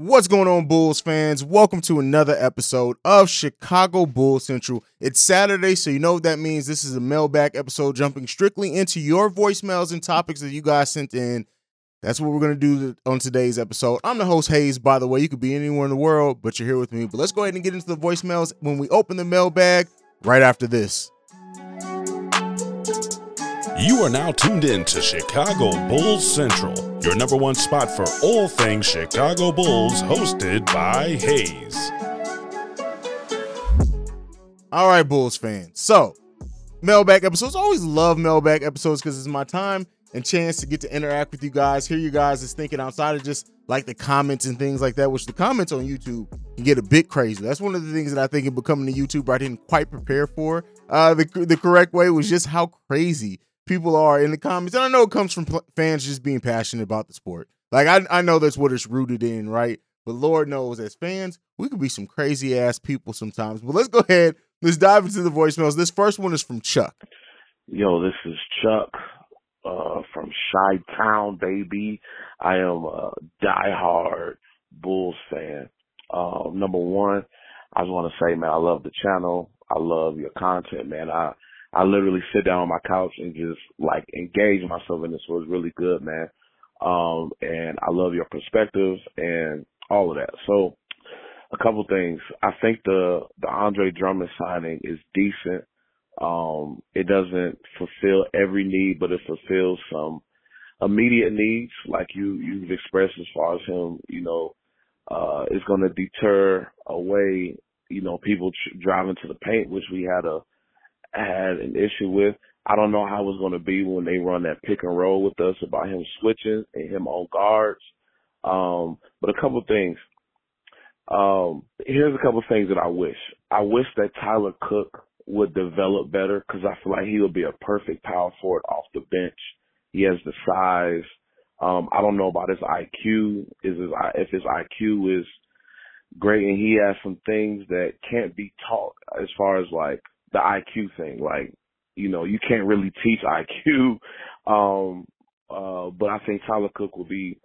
What's going on, Bulls fans? Welcome to another episode of Chicago Bulls Central. It's Saturday, so you know what that means. This is a mailbag episode jumping strictly into your voicemails and topics that you guys sent in. That's what we're going to do on today's episode. I'm the host, Hayes, by the way. You could be anywhere in the world, but you're here with me. But let's go ahead and get into the voicemails when we open the mailbag right after this. You are now tuned in to Chicago Bulls Central, your number one spot for all things Chicago Bulls, hosted by Hayes. All right, Bulls fans. So, mailbag episodes. Always love mailbag episodes because it's my time and chance to get to interact with you guys, hear you guys is thinking outside of just like the comments and things like that, which the comments on YouTube can get a bit crazy. That's one of the things that I think in becoming a YouTuber I didn't quite prepare for. Uh, the, the correct way was just how crazy people are in the comments. And I know it comes from fans just being passionate about the sport. Like I, I know that's what it's rooted in, right? But Lord knows, as fans, we could be some crazy ass people sometimes. But let's go ahead. Let's dive into the voicemails. This first one is from Chuck. Yo, this is Chuck uh, from Chi Town, baby. I am a diehard Bulls fan. Uh, number one, I just want to say, man, I love the channel. I love your content, man. I I literally sit down on my couch and just like engage myself in this. So it's really good, man. Um, and I love your perspectives and all of that. So a couple things. I think the the Andre Drummond signing is decent. Um, it doesn't fulfill every need, but it fulfills some immediate needs, like you you've expressed as far as him. You know, uh, is going to deter away, you know, people driving to the paint, which we had a had an issue with. I don't know how it's going to be when they run that pick and roll with us about him switching and him on guards. Um, but a couple things. Um, here's a couple things that I wish. I wish that Tyler Cook would develop better because I feel like he would be a perfect power forward off the bench. He has the size. Um, I don't know about his IQ. Is his, if his IQ is great, and he has some things that can't be taught as far as like the IQ thing. Like, you know, you can't really teach IQ. Um, uh, but I think Tyler Cook would be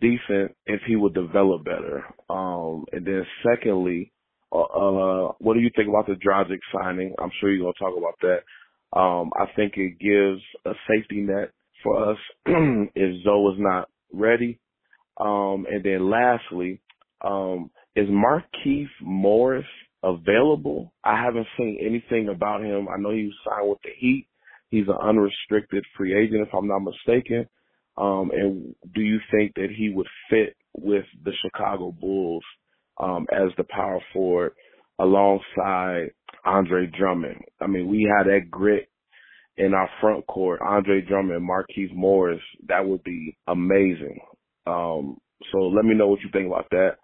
decent if he would develop better. Um, and then secondly, uh, uh, what do you think about the Dragic signing? I'm sure you're going to talk about that. Um, I think it gives a safety net for us if Zo is not ready. Um, and then lastly, um, is Markieff Morris available? I haven't seen anything about him. I know he was signed with the Heat. He's an unrestricted free agent, if I'm not mistaken. Um, and do you think that he would fit with the Chicago Bulls um, as the power forward alongside Andre Drummond. I mean, we had that grit in our front court, Andre Drummond, Markieff Morris. That would be amazing. Um, so let me know what you think about that.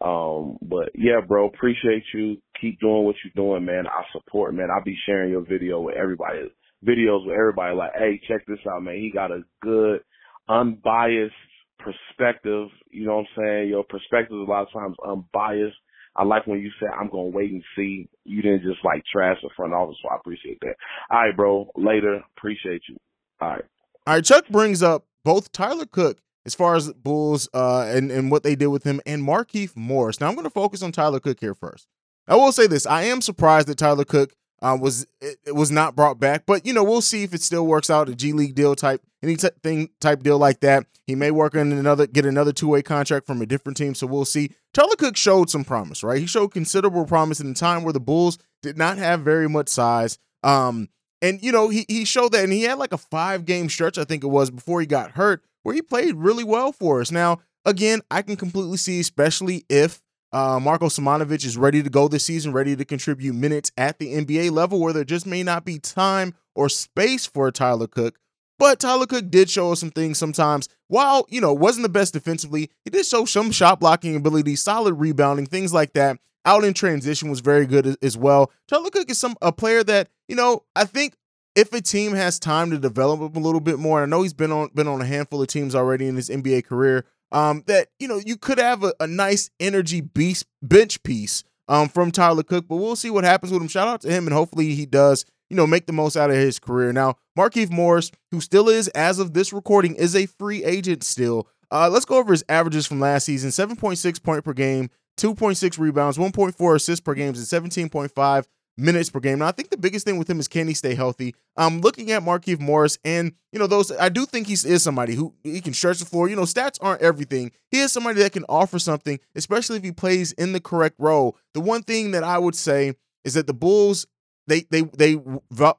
Um, but yeah, bro, appreciate you. Keep doing what you're doing, man. I support, man. I'll be sharing your video with everybody, videos with everybody. Like, hey, check this out, man. He got a good, unbiased perspective. You know what I'm saying? Your perspective is a lot of times unbiased. I like when you said I'm gonna wait and see. You didn't just like trash the front office, so I appreciate that. All right, bro. Later. Appreciate you. All right. All right. Chuck brings up both Tyler Cook as far as the Bulls uh, and and what they did with him and Markieff Morris. Now I'm going to focus on Tyler Cook here first. I will say this: I am surprised that Tyler Cook uh, was it, it, was not brought back. But you know, we'll see if it still works out a G League deal type anything type deal like that. He may work on another get another two way contract from a different team. So we'll see. Tyler Cook showed some promise, right? He showed considerable promise in a time where the Bulls did not have very much size. Um, and you know, he he showed that, and he had like a five game stretch, I think it was, before he got hurt, where he played really well for us. Now, again, I can completely see, especially if uh, Marko Simonovic is ready to go this season, ready to contribute minutes at the NBA level where there just may not be time or space for Tyler Cook. But Tyler Cook did show us some things sometimes. While, you know, wasn't the best defensively, he did show some shot blocking ability, solid rebounding, things like that. Out in transition was very good as well. Tyler Cook is some a player that, you know, I think if a team has time to develop him a little bit more, and I know he's been on been on a handful of teams already in his NBA career, um, that you know you could have a, a nice energy beast bench piece um, from Tyler Cook, but we'll see what happens with him. Shout out to him, and hopefully he does you know make the most out of his career. Now, Markieff Morris, who still is as of this recording, is a free agent still. Uh, let's go over his averages from last season 7.6 point per game, 2.6 rebounds, 1.4 assists per game, and 17.5 minutes per game. Now, I think the biggest thing with him is can he stay healthy? I'm looking at Markieff Morris, and you know those. I do think he is somebody who he can stretch the floor. You know, stats aren't everything. He is somebody that can offer something, especially if he plays in the correct role. The one thing that I would say is that the Bulls they they they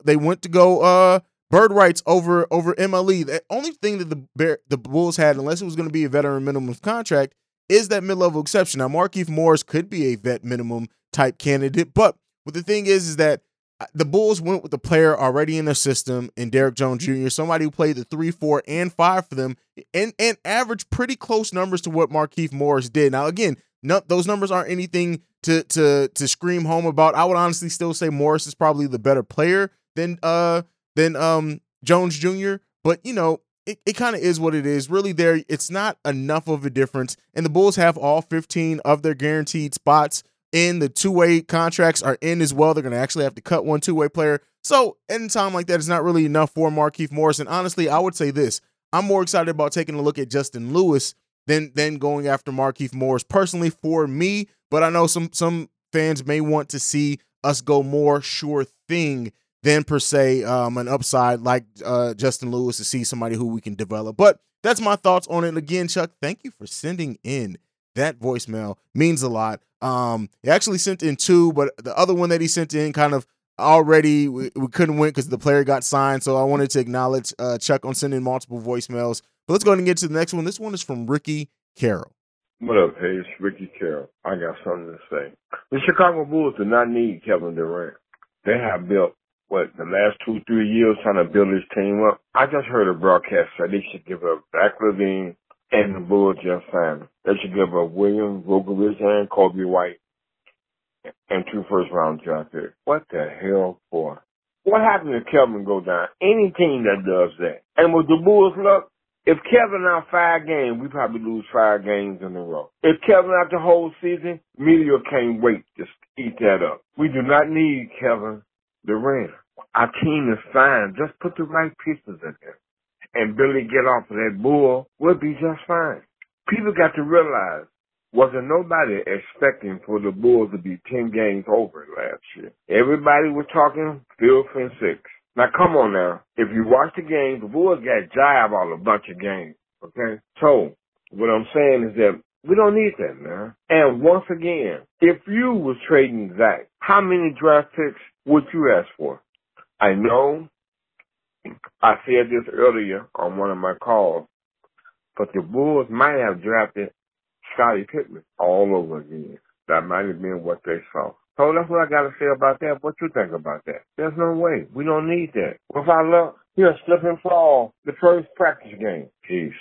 they went to go uh bird rights over over MLE. The only thing that the Bear, the Bulls had, unless it was going to be a veteran minimum contract, is that mid level exception. Now, Markieff Morris could be a vet minimum type candidate, but but the thing is, is that uh, the Bulls went with the player already in their system in Derrick Jones Jr., somebody who played the three, four, and five for them, and and averaged pretty close numbers to what Markieff Morris did. Now, again, no, those numbers aren't anything to to to scream home about. I would honestly still say Morris is probably the better player than uh than um Jones Jr. But you know, it, it kind of is what it is. Really, there it's not enough of a difference. And the Bulls have all 15 of their guaranteed spots in the two-way contracts are in as well. They're going to actually have to cut one two-way player. So, in time like that, it's not really enough for Markieff Morris. And honestly, I would say this: I'm more excited about taking a look at Justin Lewis than than going after Markieff Morris personally for me. But I know some some fans may want to see us go more sure thing than per se um, an upside like uh, Justin Lewis to see somebody who we can develop. But that's my thoughts on it. Again, Chuck, thank you for sending in that voicemail. Means a lot. Um, he actually sent in two, but the other one that he sent in kind of already we, we couldn't win because the player got signed. So I wanted to acknowledge uh, Chuck on sending multiple voicemails. But let's go ahead and get to the next one. This one is from Ricky Carroll. What up, hey, it's Ricky Carroll. I got something to say. The Chicago Bulls do not need Kevin Durant. They have built what the last two, three years trying to build this team up. I just heard a broadcast say they should give up Zach LaVine and the Bulls just signed. They should give up William Vucevic and Coby White and two first round draft picks. What the hell for? What happens if Kevin go down? Any team that does that. And with the Bulls luck, if Kevin out five games, we probably lose five games in a row. If Kevin out the whole season, media can't wait to eat that up. We do not need Kevin Durant. Our team is fine. Just put the right pieces in there. And Billy get off of that bull, we'll be just fine. People got to realize, wasn't nobody expecting for the Bulls to be 10 games over last year. Everybody was talking fifth and six. Now come on now. If you watch the game, the Bulls got jive all a bunch of games. Okay? So, what I'm saying is that we don't need that, man. And once again, if you was trading Zach, how many draft picks would you ask for? I know I said this earlier on one of my calls, but the Bulls might have drafted Scottie Pippen all over again. That might have been what they saw. So that's what I got to say about that. What you think about that? There's no way. We don't need that. With our luck, he'll slip and fall the first practice game. Peace.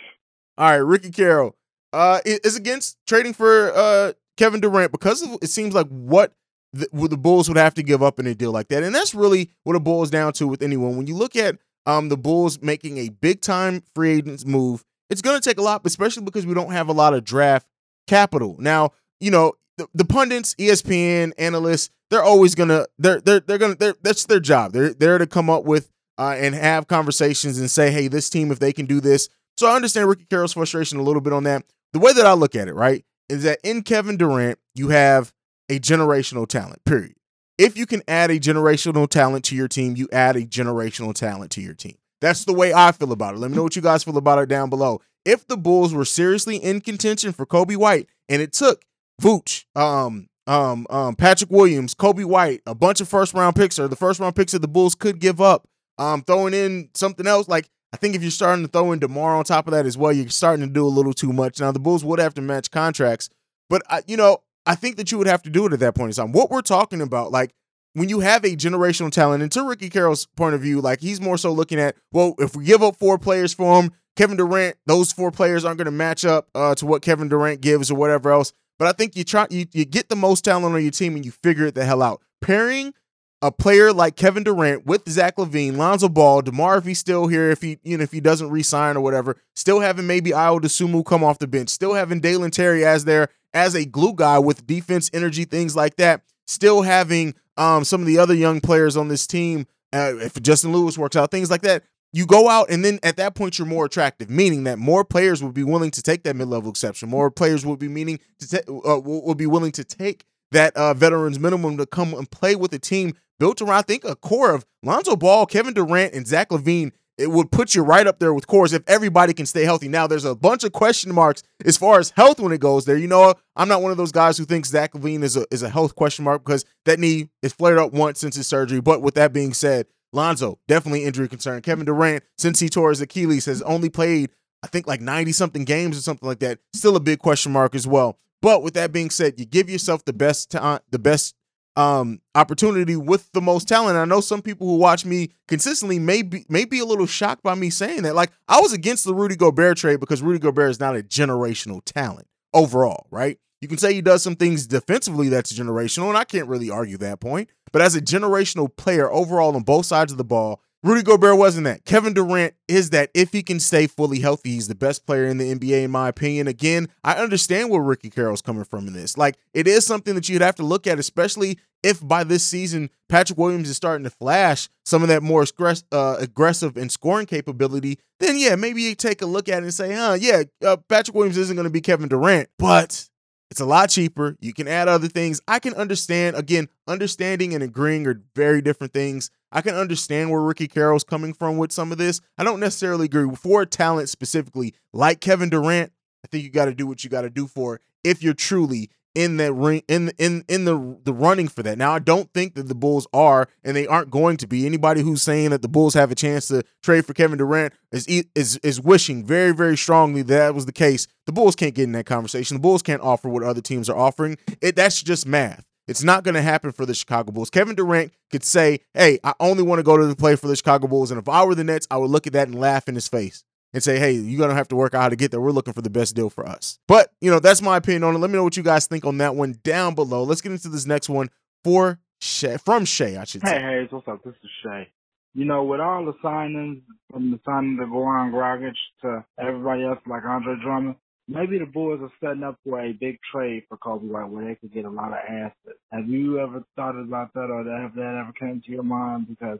All right, Ricky Carroll uh, is against trading for uh, Kevin Durant because of, it seems like what the, what the Bulls would have to give up in a deal like that. And that's really what it boils down to with anyone. When you look at um, the Bulls making a big time free agents move, it's going to take a lot, especially because we don't have a lot of draft capital. Now, you know, the, the pundits, ESPN analysts, they're always gonna they're they're they're gonna they're, that's their job. They're there to come up with uh, and have conversations and say, hey, this team if they can do this. So I understand Ricky Carroll's frustration a little bit on that. The way that I look at it, right, is that in Kevin Durant you have a generational talent. Period. If you can add a generational talent to your team, you add a generational talent to your team. That's the way I feel about it. Let me know what you guys feel about it down below. If the Bulls were seriously in contention for Coby White, and it took Vooch, um, um, um, Patrick Williams, Coby White, a bunch of first round picks, or the first round picks that the Bulls could give up, um, throwing in something else. Like I think if you're starting to throw in Demar on top of that as well, you're starting to do a little too much. Now the Bulls would have to match contracts, but I, you know, I think that you would have to do it at that point in time. What we're talking about, like when you have a generational talent, and to Ricky Carroll's point of view, like he's more so looking at, well, if we give up four players for him, Kevin Durant, those four players aren't going to match up uh, to what Kevin Durant gives or whatever else. But I think you try you, you get the most talent on your team and you figure it the hell out. Pairing a player like Kevin Durant with Zach LaVine, Lonzo Ball, DeMar if he's still here, if he you know if he doesn't resign or whatever, still having maybe Ayo Dosunmu come off the bench, still having Dalen Terry as there as a glue guy with defense, energy, things like that, still having um some of the other young players on this team. Uh, if Justin Lewis works out, things like that. you go out and then at that point you're more attractive, meaning that more players would be willing to take that mid-level exception. More players would be meaning to ta- uh, will be willing to take that uh, veterans minimum to come and play with a team built around, I think, a core of Lonzo Ball, Kevin Durant, and Zach LaVine. It would put you right up there with cores if everybody can stay healthy. Now, there's a bunch of question marks as far as health when it goes there. You know, I'm not one of those guys who thinks Zach LaVine is a is a health question mark because that knee is flared up once since his surgery. But with that being said, Lonzo definitely injury concern. Kevin Durant, since he tore his Achilles, has only played I think like 90 something games or something like that. Still a big question mark as well. But with that being said, you give yourself the best time, the best um, opportunity with the most talent. I know some people who watch me consistently may be, may be a little shocked by me saying that. Like I was against the Rudy Gobert trade because Rudy Gobert is not a generational talent overall, right? You can say he does some things defensively that's generational, and I can't really argue that point. But as a generational player overall on both sides of the ball, Rudy Gobert wasn't that. Kevin Durant is that if he can stay fully healthy, he's the best player in the NBA, in my opinion. Again, I understand where Ricky Carroll's coming from in this. Like, it is something that you'd have to look at, especially if by this season Patrick Williams is starting to flash some of that more uh, aggressive and scoring capability, then yeah, maybe you take a look at it and say, huh, yeah, uh, Patrick Williams isn't going to be Kevin Durant, but it's a lot cheaper. You can add other things. I can understand, again, understanding and agreeing are very different things. I can understand where Ricky Carroll's coming from with some of this. I don't necessarily agree. For talent specifically, like Kevin Durant, I think you got to do what you got to do for if you're truly in that ring in in in the the running for that. Now I don't think that the Bulls are and they aren't going to be. Anybody who's saying that the Bulls have a chance to trade for Kevin Durant is is is wishing very very strongly that, that was the case. The Bulls can't get in that conversation. The Bulls can't offer what other teams are offering. It that's just math. It's not going to happen for the Chicago Bulls. Kevin Durant could say, "Hey, I only want to go to the play for the Chicago Bulls," and if I were the Nets, I would look at that and laugh in his face and say, hey, you're going to have to work out how to get there. We're looking for the best deal for us. But, you know, that's my opinion on it. Let me know what you guys think on that one down below. Let's get into this next one for Shay, from Shay, I should say. Hey, hey, what's up? This is Shay. You know, with all the signings, from the signing of Goran Dragic to everybody else like Andre Drummond, maybe the Bulls are setting up for a big trade for Coby White where they could get a lot of assets. Have you ever thought about that or have that ever came to your mind? Because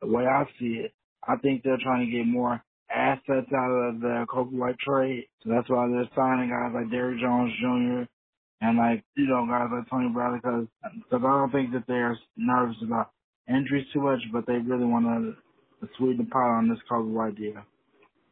the way I see it, I think they're trying to get more assets out of the Coby White trade. So that's why they're signing guys like Derrick Jones Jr. and like, you know, guys like Tony Bradley because cause I don't think that they're nervous about injuries too much, but they really want to sweeten the pot on this Coby White deal.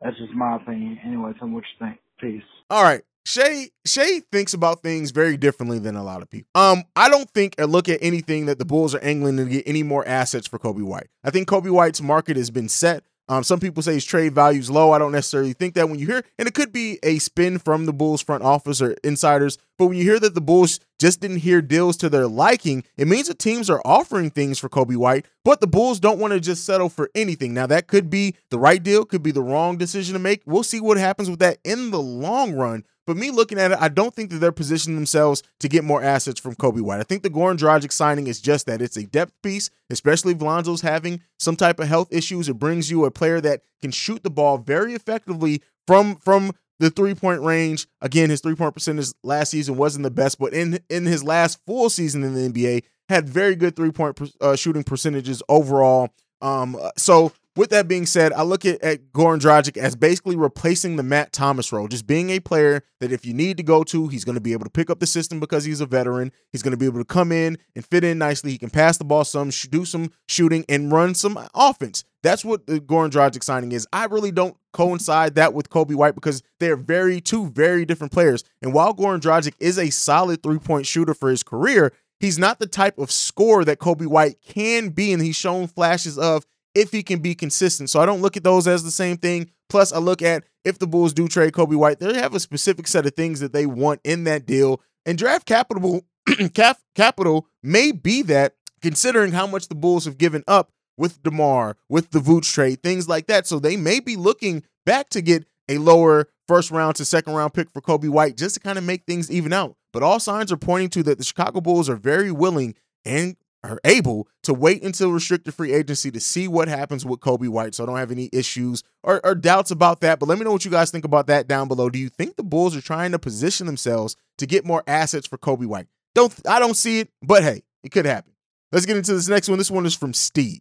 That's just my opinion. Anyway, tell me what you think. Peace. All right. Shay Shay thinks about things very differently than a lot of people. Um, I don't think or look at anything that the Bulls are angling to get any more assets for Coby White. I think Coby White's market has been set. Um, some people say his trade value is low. I don't necessarily think that when you hear, and it could be a spin from the Bulls front office or insiders, but when you hear that the Bulls just didn't hear deals to their liking, it means that teams are offering things for Coby White, but the Bulls don't want to just settle for anything. Now, that could be the right deal, could be the wrong decision to make. We'll see what happens with that in the long run. But me looking at it, I don't think that they're positioning themselves to get more assets from Coby White. I think the Goran Dragic signing is just that. It's a depth piece, especially if Lonzo's having some type of health issues. It brings you a player that can shoot the ball very effectively from from the three point range. Again, his three point percentage last season wasn't the best, but in in his last full season in the NBA, had very good three point uh, shooting percentages overall. Um, so with that being said, I look at, at Goran Dragic as basically replacing the Matt Thomas role, just being a player that if you need to go to, he's going to be able to pick up the system because he's a veteran. He's going to be able to come in and fit in nicely. He can pass the ball some, do some shooting, and run some offense. That's what the Goran Dragic signing is. I really don't coincide that with Coby White because they're very two very different players. And while Goran Dragic is a solid three point shooter for his career, he's not the type of scorer that Coby White can be, and he's shown flashes of if he can be consistent. So I don't look at those as the same thing. Plus, I look at if the Bulls do trade Coby White, they have a specific set of things that they want in that deal. And draft capital cap, capital may be that, considering how much the Bulls have given up with DeMar, with the Vooch trade, things like that. So they may be looking back to get a lower first round to second round pick for Coby White just to kind of make things even out. But all signs are pointing to that the Chicago Bulls are very willing and are able to wait until restricted free agency to see what happens with Coby White. So I don't have any issues or, or, doubts about that. But let me know what you guys think about that down below. Do you think the Bulls are trying to position themselves to get more assets for Coby White? Don't I don't see it, but hey, it could happen. Let's get into this next one. This one is from Steve.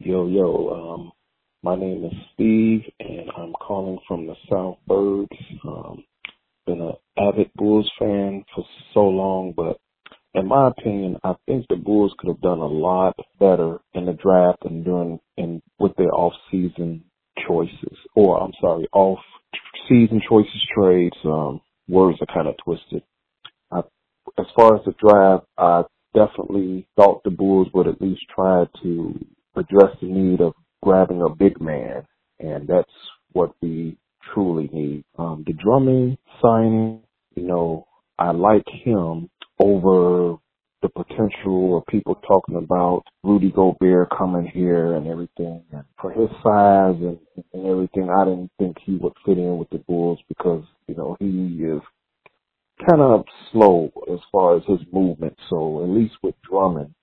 Yo, yo, um, My name is Steve, and I'm calling from the South Burbs. Um, been an avid Bulls fan for so long, but in my opinion, I think the Bulls could have done a lot better in the draft and during and with their off-season choices, or I'm sorry, off-season choices trades. Um, words are kind of twisted. I, as far as the draft, I definitely thought the Bulls would at least try to address the need of grabbing a big man, and that's what we truly need. Um, the Drummond signing, you know, I like him over the potential of people talking about Rudy Gobert coming here and everything. And for his size and, and everything, I didn't think he would fit in with the Bulls because, you know, he is kind of slow as far as his movement. So at least with Drummond,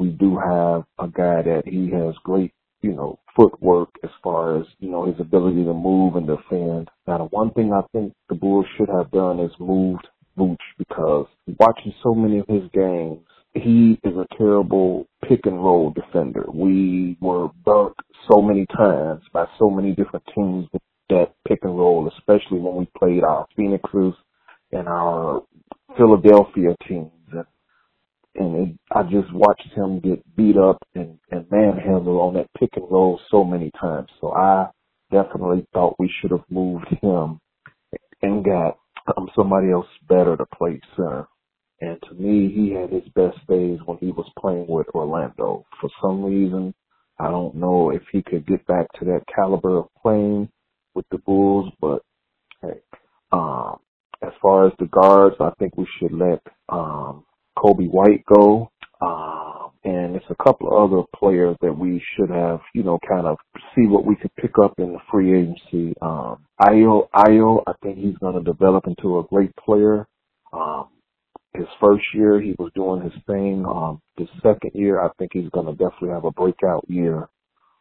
we do have a guy that he has great, you know, footwork as far as, you know, his ability to move and defend. Now, the one thing I think the Bulls should have done is moved Vooch because watching so many of his games, he is a terrible pick and roll defender. We were burnt so many times by so many different teams with that pick and roll, especially when we played our Phoenixes and our Philadelphia teams. And, it, I just watched him get beat up and, and manhandled on that pick and roll so many times. So I definitely thought we should have moved him and got um, somebody else better to play center. And to me, he had his best days when he was playing with Orlando. For some reason, I don't know if he could get back to that caliber of playing with the Bulls, but hey, um, as far as the guards, I think we should let um, Coby White go. Um, and it's a couple of other players that we should have, you know, kind of see what we could pick up in the free agency. Um, Ayo, Ayo, I think he's going to develop into a great player. Um, his first year, he was doing his thing. Um, the second year, I think he's going to definitely have a breakout year.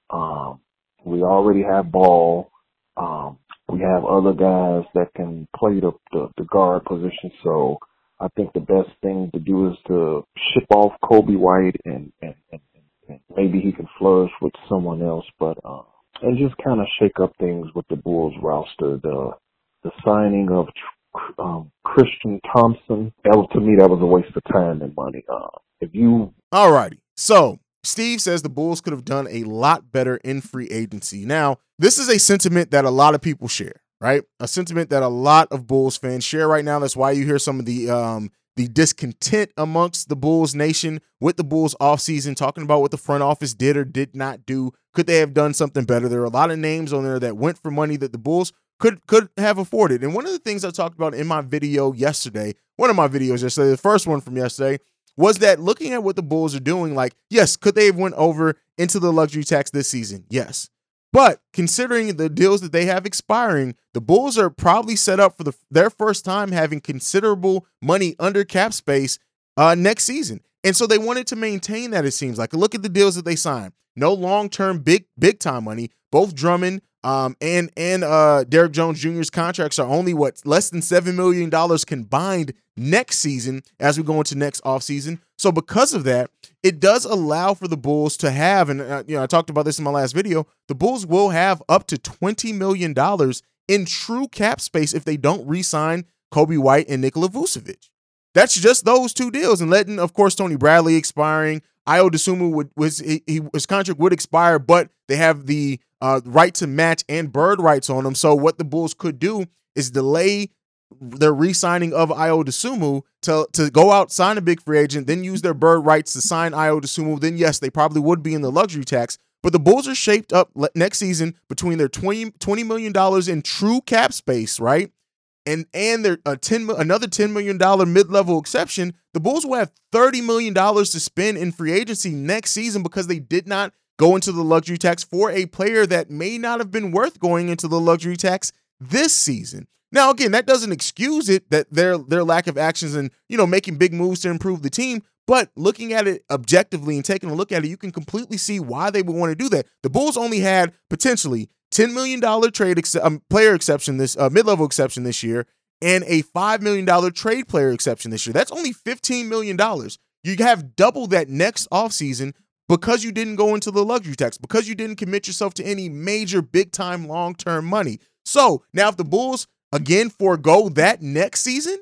Um, we already have Ball. Um, we have other guys that can play the, the, the guard position. So I think the best thing to do is to ship off Coby White and, and, and, and maybe he can flourish with someone else, but, uh, and just kind of shake up things with the Bulls roster. The, the signing of, um, Tristan Thompson, that was, to me, that was a waste of time and money. Uh, if you. Alrighty. So Steve says the Bulls could have done a lot better in free agency. Now, this is a sentiment that a lot of people share, right? A sentiment that a lot of Bulls fans share right now. That's why you hear some of the um the discontent amongst the Bulls nation with the Bulls offseason, talking about what the front office did or did not do. Could they have done something better? There are a lot of names on there that went for money that the Bulls could could have afforded. And one of the things I talked about in my video yesterday, one of my videos yesterday, the first one from yesterday, was that looking at what the Bulls are doing, like, yes, could they have went over into the luxury tax this season? Yes. But considering the deals that they have expiring, the Bulls are probably set up for the, their first time having considerable money under cap space uh, next season. And so they wanted to maintain that, it seems like. Look at the deals that they signed. No long-term big big time money. Both Drummond um, and and uh, Derrick Jones Jr.'s contracts are only what less than seven million dollars combined next season as we go into next offseason. So because of that, it does allow for the Bulls to have, and uh, you know I talked about this in my last video. The Bulls will have up to twenty million dollars in true cap space if they don't re-sign Coby White and Nikola Vucevic. That's just those two deals, and letting, of course, Tony Bradley expiring. Ayo Dosunmu would was he, his contract would expire, but they have the uh, right to match and bird rights on him. So what the Bulls could do is delay their re-signing of Ayo Dosunmu to to go out sign a big free agent, then use their bird rights to sign Ayo Dosunmu. Then yes, they probably would be in the luxury tax. But the Bulls are shaped up next season between their 20, $20 million in true cap space, right? And and their a 10 another $10 million mid-level exception. The Bulls will have $30 million to spend in free agency next season because they did not go into the luxury tax for a player that may not have been worth going into the luxury tax this season. Now, again, that doesn't excuse it that their their lack of actions and you know making big moves to improve the team. But looking at it objectively and taking a look at it, you can completely see why they would want to do that. The Bulls only had potentially ten million dollar trade ex- um, player exception this uh, mid level exception this year, and a five million dollar trade player exception this year. That's only fifteen million dollars. You have double that next offseason because you didn't go into the luxury tax, because you didn't commit yourself to any major big time long term money. So now, if the Bulls again forego that next season,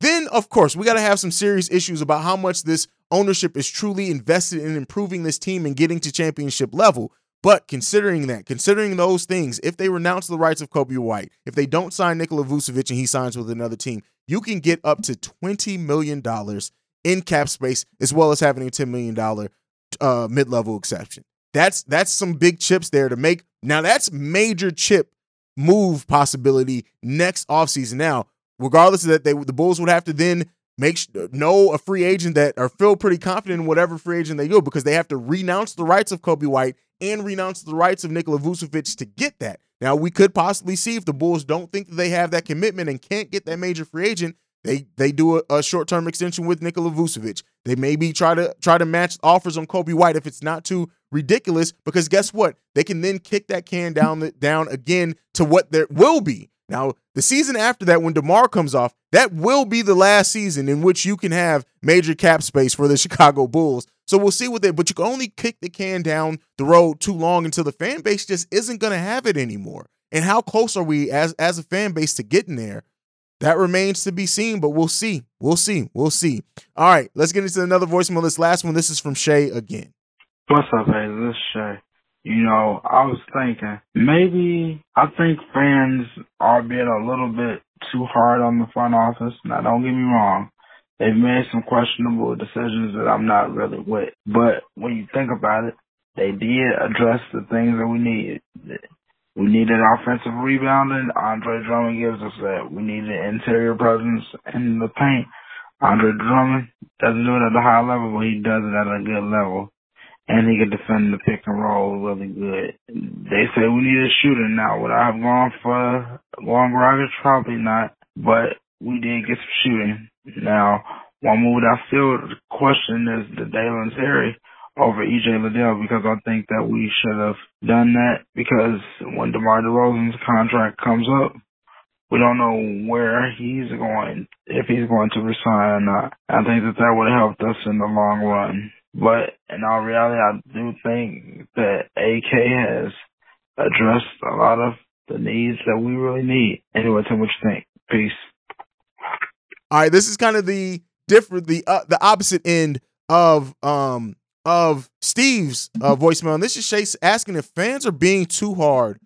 then of course we got to have some serious issues about how much this ownership is truly invested in improving this team and getting to championship level. But considering that, considering those things, if they renounce the rights of Coby White, if they don't sign Nikola Vucevic and he signs with another team, you can get up to $20 million in cap space, as well as having a $10 million uh, mid-level exception. That's that's some big chips there to make. Now that's major chip move possibility next offseason. Now, regardless of that, they the Bulls would have to then make know a free agent that or feel pretty confident in whatever free agent they go because they have to renounce the rights of Coby White and renounce the rights of Nikola Vucevic to get that. Now we could possibly see if the Bulls don't think that they have that commitment and can't get that major free agent, they they do a, a short term extension with Nikola Vucevic. They maybe try to try to match offers on Coby White if it's not too ridiculous. Because guess what? They can then kick that can down the, down again to what there will be. Now the season after that, when Demar comes off, that will be the last season in which you can have major cap space for the Chicago Bulls. So we'll see what they. But you can only kick the can down the road too long until the fan base just isn't going to have it anymore. And how close are we as as a fan base to getting there? That remains to be seen, but we'll see. We'll see. We'll see. All right, let's get into another voicemail. This last one, this is from Shay again. What's up, hey? This is Shay. You know, I was thinking maybe I think fans are being a little bit too hard on the front office. Now, don't get me wrong. They've made some questionable decisions that I'm not really with. But when you think about it, they did address the things that we needed. We needed offensive rebounding. Andre Drummond gives us that. We needed interior presence in the paint. Andre Drummond doesn't do it at a high level, but he does it at a good level. And he can defend the pick and roll really good. They say we need a shooter now. Would I have gone for Goran Dragic? Probably not. But we did get some shooting. Now, one move I still question is the Dalen Terry over EJ Liddell because I think that we should have done that because when DeMar DeRozan's contract comes up, we don't know where he's going, if he's going to resign or not. I think that that would have helped us in the long run. But in all reality, I do think that AK has addressed a lot of the needs that we really need. Anyway, tell what you think. Peace. All right, this is kind of the different, the uh, the opposite end of um of Steve's uh, voicemail. And this is Chase asking if fans are being too hard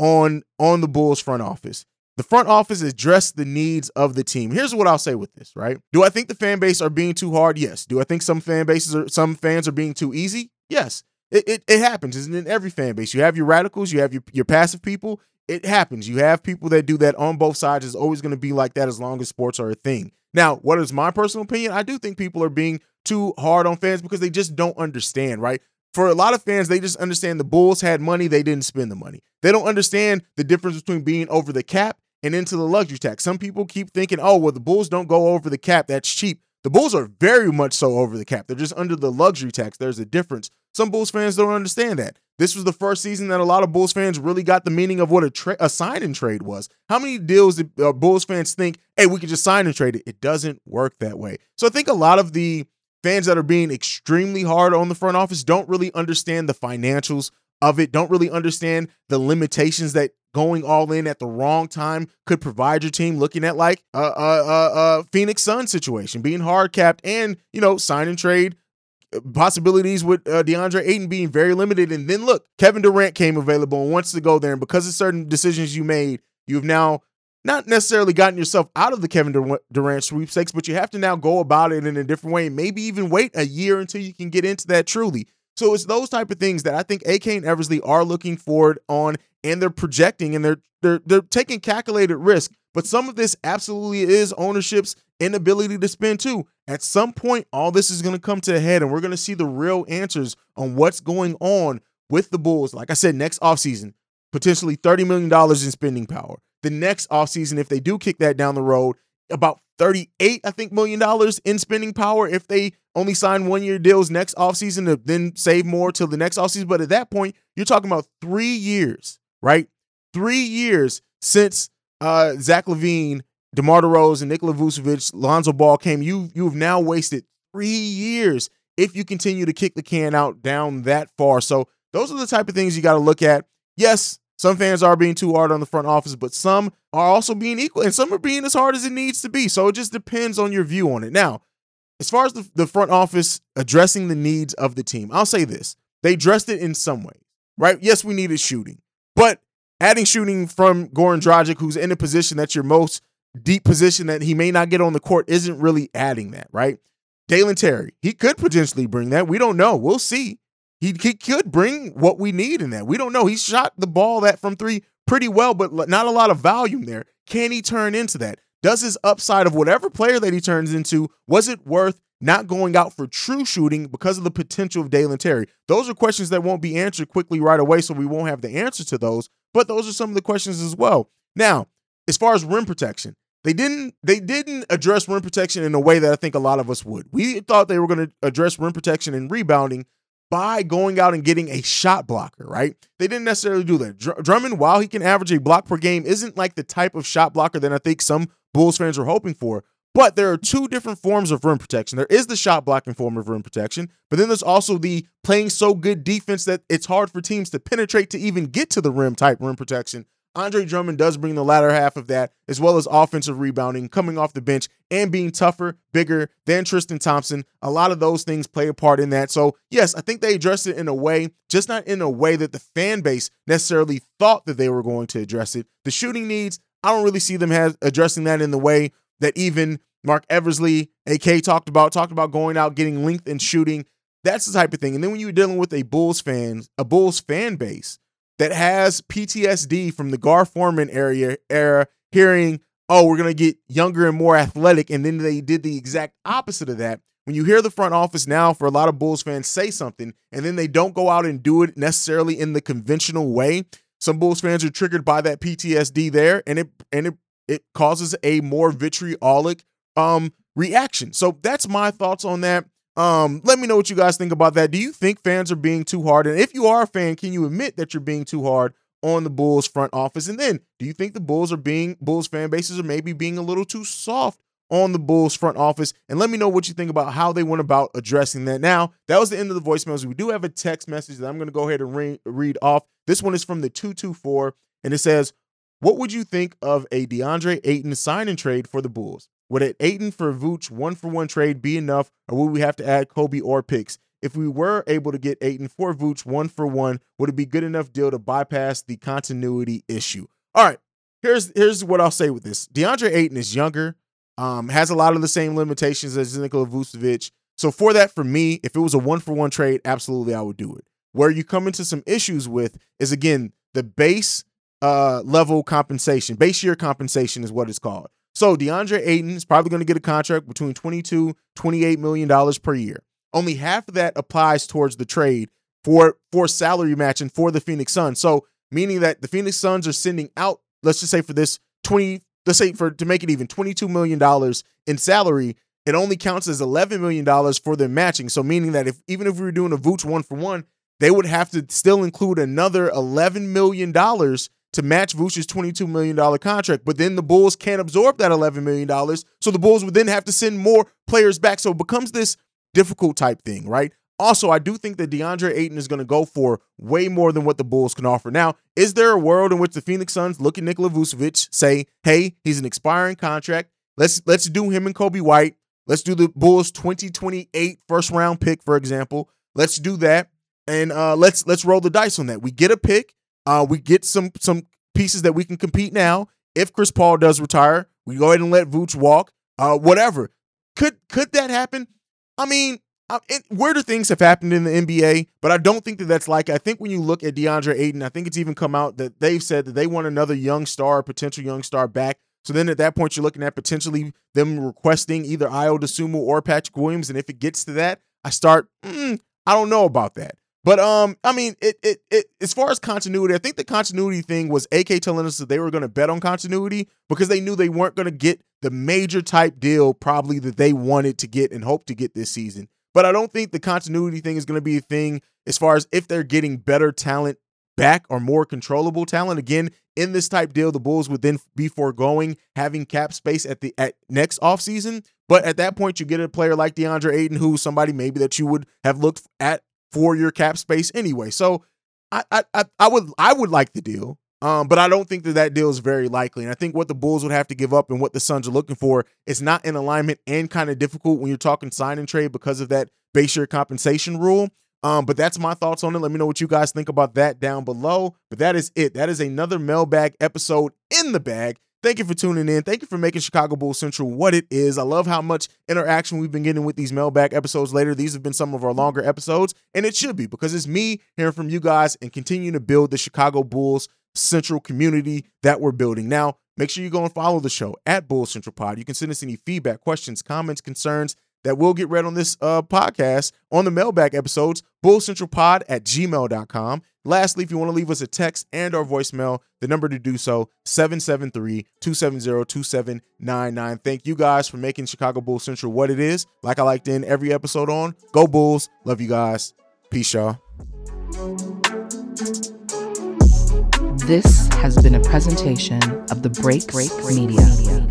on on the Bulls front office. The front office addressed the needs of the team. Here's what I'll say with this, right? Do I think the fan base are being too hard? Yes. Do I think some fan bases are some fans are being too easy? Yes. It, it, it happens, isn't it? In every fan base. You have your radicals, you have your, your passive people. It happens. You have people that do that on both sides. It's always going to be like that as long as sports are a thing. Now, what is my personal opinion? I do think people are being too hard on fans because they just don't understand, right? For a lot of fans, they just understand the Bulls had money, they didn't spend the money. They don't understand the difference between being over the cap and into the luxury tax. Some people keep thinking, oh, well, the Bulls don't go over the cap, that's cheap. The Bulls are very much so over the cap. They're just under the luxury tax. There's a difference. Some Bulls fans don't understand that. This was the first season that a lot of Bulls fans really got the meaning of what a, tra- a sign and trade was. How many deals did uh, Bulls fans think, hey, we could just sign and trade it? It doesn't work that way. So I think a lot of the fans that are being extremely hard on the front office don't really understand the financials of it, don't really understand the limitations that going all in at the wrong time could provide your team. Looking at like a, a, a, a Phoenix Sun situation, being hard capped, and you know sign and trade uh, possibilities with uh, DeAndre Ayton being very limited. And then look, Kevin Durant came available and wants to go there, and because of certain decisions you made, you've now not necessarily gotten yourself out of the Kevin Durant sweepstakes, but you have to now go about it in a different way. Maybe even wait a year until you can get into that truly. So it's those type of things that I think AK and Eversley are looking forward on, and they're projecting and they're they're they're taking calculated risk. But some of this absolutely is ownership's inability to spend too. At some point, all this is going to come to a head, and we're going to see the real answers on what's going on with the Bulls. Like I said, next offseason, potentially $30 million in spending power the next offseason, if they do kick that down the road, about 38, I think, million dollars in spending power if they only sign one year deals next offseason to then save more till the next offseason. But at that point, you're talking about three years, right? Three years since uh, Zach LaVine DeMar DeRozan, Nikola Vucevic, Lonzo Ball came. You you've now wasted three years if you continue to kick the can out down that far. So those are the type of things you got to look at. Yes, some fans are being too hard on the front office, but some are also being equal, and some are being as hard as it needs to be. So it just depends on your view on it. Now, as far as the, the front office addressing the needs of the team, I'll say this: they addressed it in some way, right? Yes, we needed shooting, but adding shooting from Goran Dragic, who's in a position that's your most deep position that he may not get on the court, isn't really adding that, right? Dalen Terry, he could potentially bring that. We don't know. We'll see. He, he could bring what we need in that. We don't know. He shot the ball that from three pretty well, but not a lot of volume there. Can he turn into that? Does his upside of whatever player that he turns into, was it worth not going out for true shooting because of the potential of Dalen Terry? Those are questions that won't be answered quickly right away, so we won't have the answer to those. But those are some of the questions as well. Now, as far as rim protection, they didn't they didn't address rim protection in a way that I think a lot of us would. We thought they were going to address rim protection and rebounding by going out and getting a shot blocker, right? They didn't necessarily do that. Dr- Drummond, while he can average a block per game, isn't like the type of shot blocker that I think some Bulls fans are hoping for. But there are two different forms of rim protection. There is the shot blocking form of rim protection, but then there's also the playing so good defense that it's hard for teams to penetrate to even get to the rim type rim protection Andre Drummond does bring the latter half of that, as well as offensive rebounding, coming off the bench, and being tougher, bigger than Tristan Thompson. A lot of those things play a part in that. So, yes, I think they addressed it in a way, just not in a way that the fan base necessarily thought that they were going to address it. The shooting needs, I don't really see them has, addressing that in the way that even Marc Eversley, AK, talked about, talked about going out, getting length and shooting. That's the type of thing. And then when you're dealing with a Bulls fan, a Bulls fan base that has PTSD from the Gar Forman area era, hearing, oh, we're gonna get younger and more athletic, and then they did the exact opposite of that. When you hear the front office now, for a lot of Bulls fans, say something, and then they don't go out and do it necessarily in the conventional way, some Bulls fans are triggered by that PTSD there, and it and it it causes a more vitriolic um reaction. So that's my thoughts on that. Um, let me know what you guys think about that. Do you think fans are being too hard? And if you are a fan, can you admit that you're being too hard on the Bulls front office? And then, do you think the Bulls are being Bulls fan bases are maybe being a little too soft on the Bulls front office? And let me know what you think about how they went about addressing that. Now, that was the end of the voicemails. We do have a text message that I'm going to go ahead and re- read off. This one is from the 224 and it says, "What would you think of a DeAndre Ayton sign and trade for the Bulls? Would an Ayton for Vooch one for one trade be enough, or would we have to add Coby or picks? If we were able to get Ayton for Vooch one for one, would it be good enough deal to bypass the continuity issue? All right, here's here's what I'll say with this: DeAndre Ayton is younger, um, has a lot of the same limitations as Nikola Vucevic. So for that, for me, if it was a one for one trade, absolutely I would do it. Where you come into some issues with is again the base uh, level compensation, base year compensation is what it's called. So DeAndre Ayton is probably going to get a contract between 22, 28 million dollars per year. Only half of that applies towards the trade for for salary matching for the Phoenix Suns. So meaning that the Phoenix Suns are sending out, let's just say for this 20, let's say for to make it even 22 million dollars in salary, it only counts as 11 million dollars for their matching. So meaning that if even if we were doing a Vooch one for one, they would have to still include another 11 million dollars to match Vooch's $22 million contract. But then the Bulls can't absorb that $11 million. So the Bulls would then have to send more players back. So it becomes this difficult type thing, right? Also, I do think that DeAndre Ayton is going to go for way more than what the Bulls can offer. Now, is there a world in which the Phoenix Suns look at Nikola Vucevic, say, hey, he's an expiring contract. Let's let's do him and Coby White. Let's do the Bulls 2028 first round pick, for example. Let's do that. And uh, let's let's roll the dice on that. We get a pick uh, we get some some pieces that we can compete now. If Chris Paul does retire, we go ahead and let Vooch walk. Uh, whatever. Could could that happen? I mean, weirder things have happened in the NBA, but I don't think that that's like. I think when you look at DeAndre Ayton, I think it's even come out that they've said that they want another young star, potential young star back. So then at that point, you're looking at potentially them requesting either Ayo Dosunmu or Patrick Williams. And if it gets to that, I start, mm, I don't know about that. But um, I mean, it, it it as far as continuity, I think the continuity thing was AK telling us that they were going to bet on continuity because they knew they weren't going to get the major type deal probably that they wanted to get and hope to get this season. But I don't think the continuity thing is going to be a thing as far as if they're getting better talent back or more controllable talent. Again, in this type deal, the Bulls would then be foregoing having cap space at the at next offseason. But at that point, you get a player like DeAndre Ayton, who's somebody maybe that you would have looked at for your cap space anyway. So I I I would I would like the deal. Um, but I don't think that that deal is very likely. And I think what the Bulls would have to give up and what the Suns are looking for is not in alignment and kind of difficult when you're talking sign and trade because of that base year compensation rule. Um, but that's my thoughts on it. Let me know what you guys think about that down below. But that is it. That is another mailbag episode in the bag. Thank you for tuning in. Thank you for making Chicago Bulls Central what it is. I love how much interaction we've been getting with these mailbag episodes later. These have been some of our longer episodes, and it should be because it's me hearing from you guys and continuing to build the Chicago Bulls Central community that we're building. Now, make sure you go and follow the show at Bulls Central Pod. You can send us any feedback, questions, comments, concerns that will get read on this uh, podcast on the mailbag episodes, bullcentralpod at gmail.com. Lastly, if you want to leave us a text and our voicemail, the number to do so, 773-270-2799. Thank you guys for making Chicago Bulls Central what it is. Like I like end every episode on, go Bulls. Love you guys. Peace, y'all. This has been a presentation of the Break Break Media.